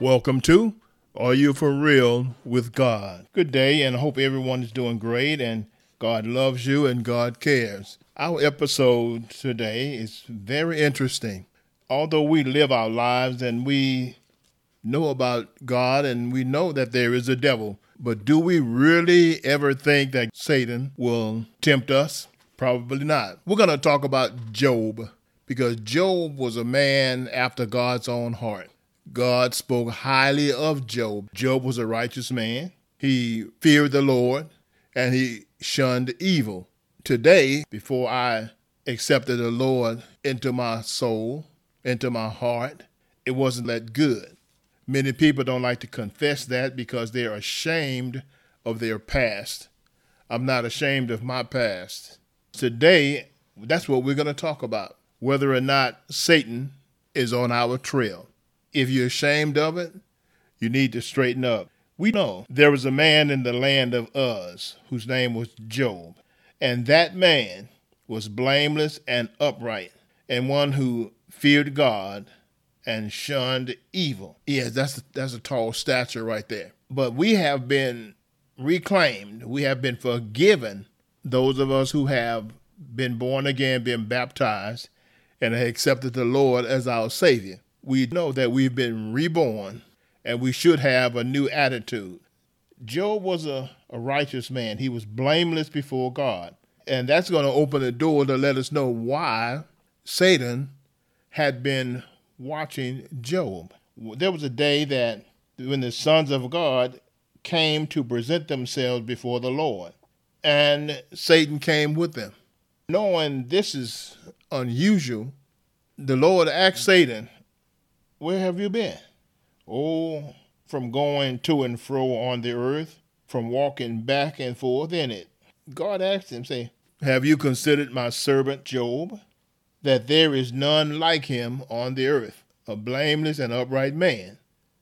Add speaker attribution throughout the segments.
Speaker 1: Welcome to Are You For Real with God? Good day, and I hope everyone is doing great and God loves you and God cares. Our episode today is very interesting. Although we live our lives and we know about God and we know that there is a devil, but do we really ever think that Satan will tempt us? Probably not. We're going to talk about Job because Job was a man after God's own heart. God spoke highly of Job. Job was a righteous man. He feared the Lord and he shunned evil. Today, before I accepted the Lord into my soul, into my heart, it wasn't that good. Many people don't like to confess that because they're ashamed of their past. I'm not ashamed of my past. Today, that's what we're going to talk about whether or not Satan is on our trail. If you're ashamed of it, you need to straighten up. We know there was a man in the land of Uz whose name was Job, and that man was blameless and upright, and one who feared God and shunned evil. Yes, that's that's a tall stature right there. But we have been reclaimed. We have been forgiven. Those of us who have been born again, been baptized, and accepted the Lord as our Savior we know that we've been reborn and we should have a new attitude. Job was a, a righteous man, he was blameless before God. And that's going to open the door to let us know why Satan had been watching Job. There was a day that when the sons of God came to present themselves before the Lord, and Satan came with them. Knowing this is unusual, the Lord asked Satan, where have you been? Oh, from going to and fro on the earth, from walking back and forth in it. God asked him, say, Have you considered my servant Job? That there is none like him on the earth, a blameless and upright man.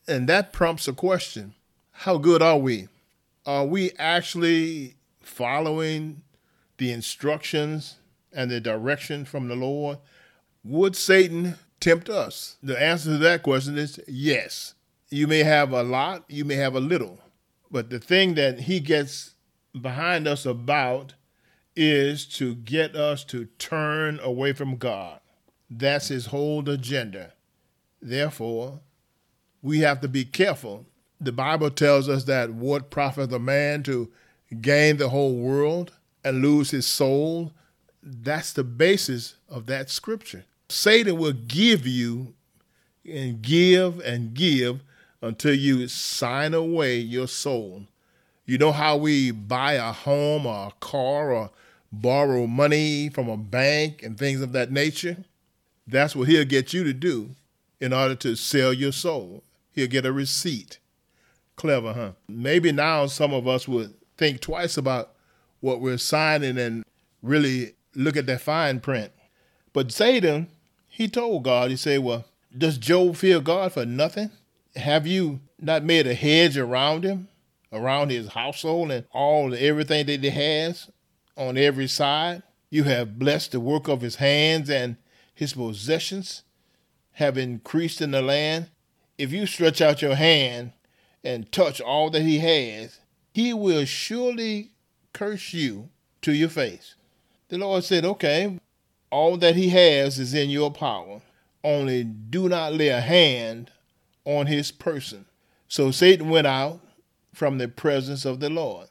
Speaker 1: And that prompts a question. How good are we? Are we actually following the instructions and the direction from the Lord? Would Satan tempt us? The answer to that question is yes. You may have a lot, you may have a little, but the thing that he gets behind us about is to get us to turn away from God. That's his whole agenda. Therefore, we have to be careful. The Bible tells us that what profit a man to gain the whole world and lose his soul? That's the basis of that scripture. Satan will give you and give and give until you sign away your soul. You know how we buy a home or a car or borrow money from a bank and things of that nature? That's what he'll get you to do in order to sell your soul. He'll get a receipt. Clever, huh? Maybe now some of us would think twice about what we're signing and really look at that fine print. But Satan he told God, he said, Well, does Job fear God for nothing? Have you not made a hedge around him, around his household and all the everything that he has on every side? You have blessed the work of his hands and his possessions have increased in the land. If you stretch out your hand and touch all that he has, he will surely curse you to your face. The Lord said, Okay, all that he has is in your power. Only do not lay a hand on his person. So Satan went out from the presence of the Lord.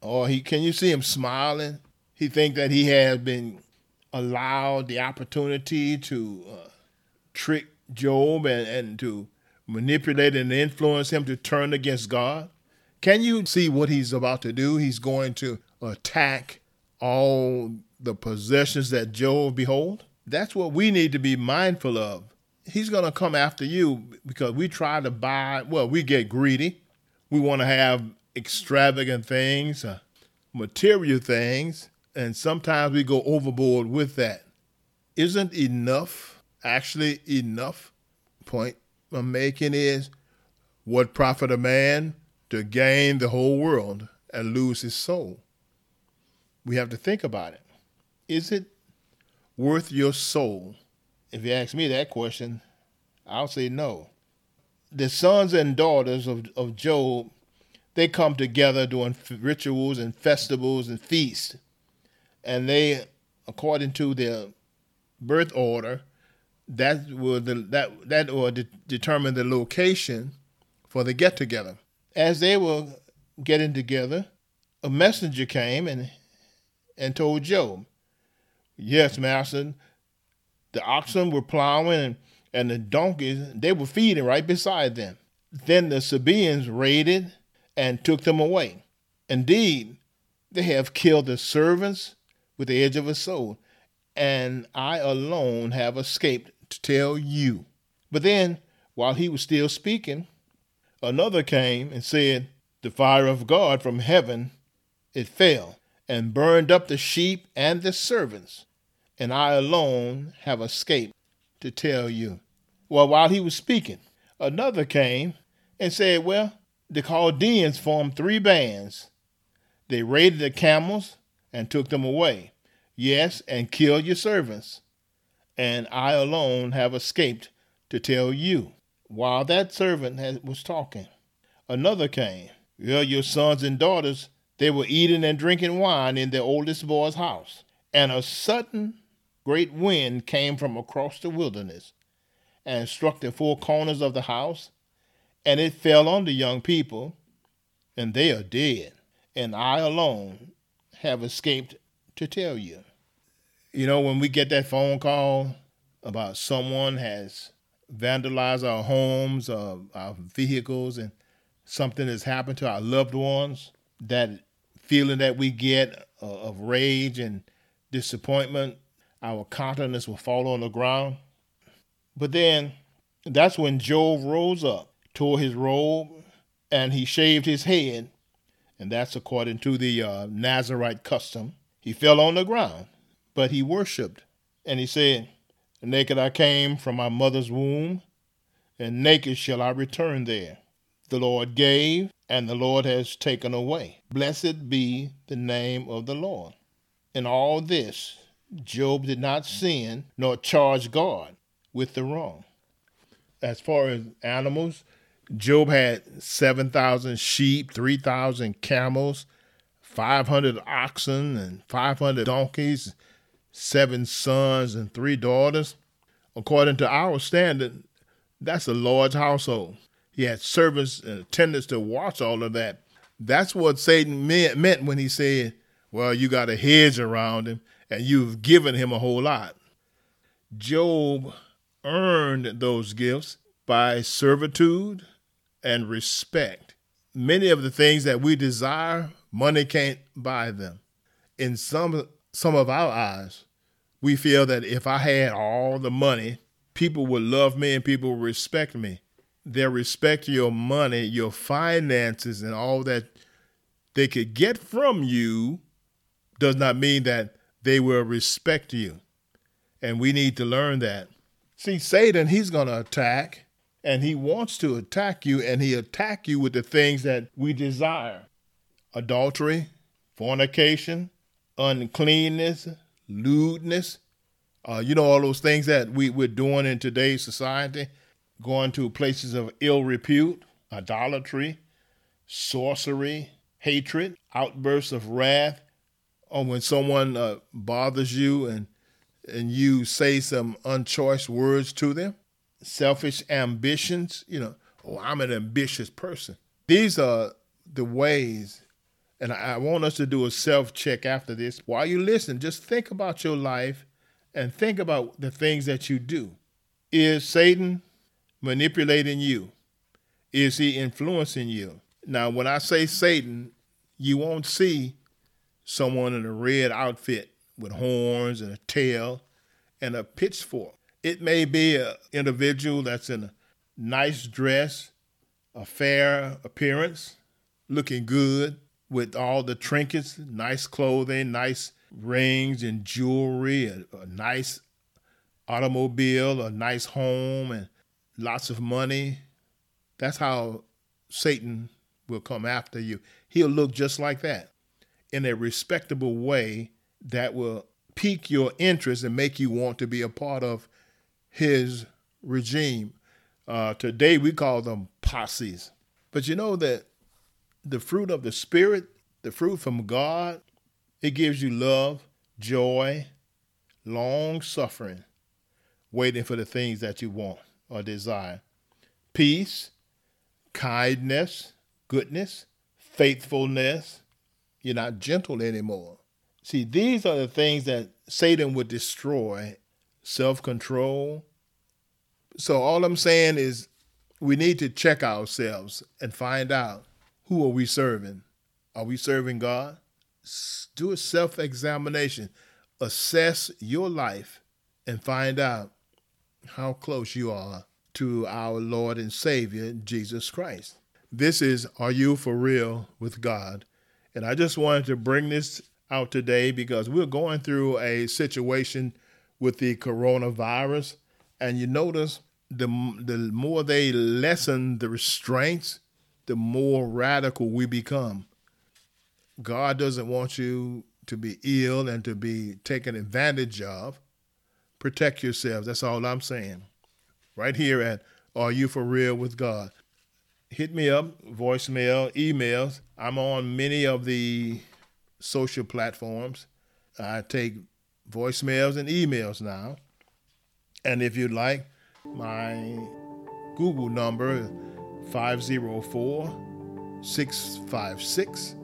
Speaker 1: Or he can you see him smiling? He think that he has been allowed the opportunity to uh, trick Job and, and to manipulate and influence him to turn against God. Can you see what he's about to do? He's going to attack all the possessions that Job behold. That's what we need to be mindful of. He's going to come after you because we try to buy, well, we get greedy. We want to have extravagant things, uh, material things, and sometimes we go overboard with that. Isn't enough actually enough? Point I'm making is what profit a man to gain the whole world and lose his soul? We have to think about it. Is it worth your soul? If you ask me that question, I'll say no. the sons and daughters of, of Job, they come together doing rituals and festivals and feasts. And they, according to their birth order, that will the, that that will de- determine the location for the get together. As they were getting together, a messenger came and and told Job, "Yes, master, the oxen were plowing and, and the donkeys they were feeding right beside them. Then the Sabaeans raided and took them away. Indeed, they have killed the servants with the edge of a sword, and I alone have escaped to tell you. But then, while he was still speaking, another came and said, The fire of God from heaven, it fell, and burned up the sheep and the servants, and I alone have escaped to tell you. Well, while he was speaking, another came and said, Well, the Chaldeans formed three bands. They raided the camels and took them away. Yes, and killed your servants and I alone have escaped to tell you. While that servant was talking, another came. Well, your sons and daughters, they were eating and drinking wine in their oldest boy's house. And a sudden great wind came from across the wilderness and struck the four corners of the house, and it fell on the young people, and they are dead. And I alone have escaped to tell you. You know, when we get that phone call about someone has vandalized our homes, uh, our vehicles, and something has happened to our loved ones, that feeling that we get uh, of rage and disappointment, our countenance will fall on the ground. But then that's when Job rose up, tore his robe, and he shaved his head. And that's according to the uh, Nazarite custom. He fell on the ground but he worshiped. And he said, Naked I came from my mother's womb, and naked shall I return there. The Lord gave, and the Lord has taken away. Blessed be the name of the Lord. In all this, Job did not sin nor charge God with the wrong. As far as animals, Job had 7,000 sheep, 3,000 camels, 500 oxen, and 500 donkeys, seven sons and three daughters. According to our standard, that's a large household. He had servants and attendants to watch all of that. That's what Satan meant when he said, Well, you got a hedge around him and you've given him a whole lot. Job earned those gifts by servitude and respect. Many of the things that we desire, money can't buy them. In some some of our eyes, we feel that if I had all the money, people would love me and people would respect me. They respect your money, your finances, and all that they could get from you does not mean that they will respect you. And we need to learn that. See, Satan, he's going to attack, and he wants to attack you, and he attack you with the things that we desire adultery, fornication, uncleanness, lewdness. Uh, you know, all those things that we, we're doing in today's society, going to places of ill repute, idolatry, sorcery, hatred, outbursts of wrath, or when someone uh, bothers you and and you say some unchoice words to them, selfish ambitions, you know, oh, I'm an ambitious person. These are the ways and I want us to do a self check after this. While you listen, just think about your life and think about the things that you do. Is Satan manipulating you? Is he influencing you? Now, when I say Satan, you won't see someone in a red outfit with horns and a tail and a pitchfork. It may be an individual that's in a nice dress, a fair appearance, looking good, with all the trinkets, nice clothing, nice rings and jewelry, a, a nice automobile, a nice home, and lots of money. That's how Satan will come after you. He'll look just like that in a respectable way that will pique your interest and make you want to be a part of his regime. Uh, today we call them posses. But you know that the fruit of the Spirit, the fruit from God, it gives you love, joy, long suffering, waiting for the things that you want or desire, peace, kindness, goodness, faithfulness. You're not gentle anymore. See, these are the things that Satan would destroy self control. So, all I'm saying is we need to check ourselves and find out who are we serving? Are we serving God? Do a self examination, assess your life, and find out how close you are to our Lord and Savior, Jesus Christ. This is Are You For Real with God? And I just wanted to bring this out today because we're going through a situation with the coronavirus. And you notice the, the more they lessen the restraints, the more radical we become. God doesn't want you to be ill and to be taken advantage of. Protect yourselves. That's all I'm saying. Right here at Are You For Real with God? Hit me up, voicemail, emails. I'm on many of the social platforms. I take voicemails and emails now. And if you'd like, my Google number 504 656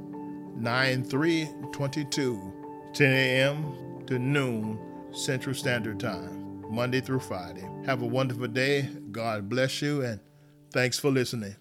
Speaker 1: 9322, 10 a.m. to noon Central Standard Time, Monday through Friday. Have a wonderful day. God bless you, and thanks for listening.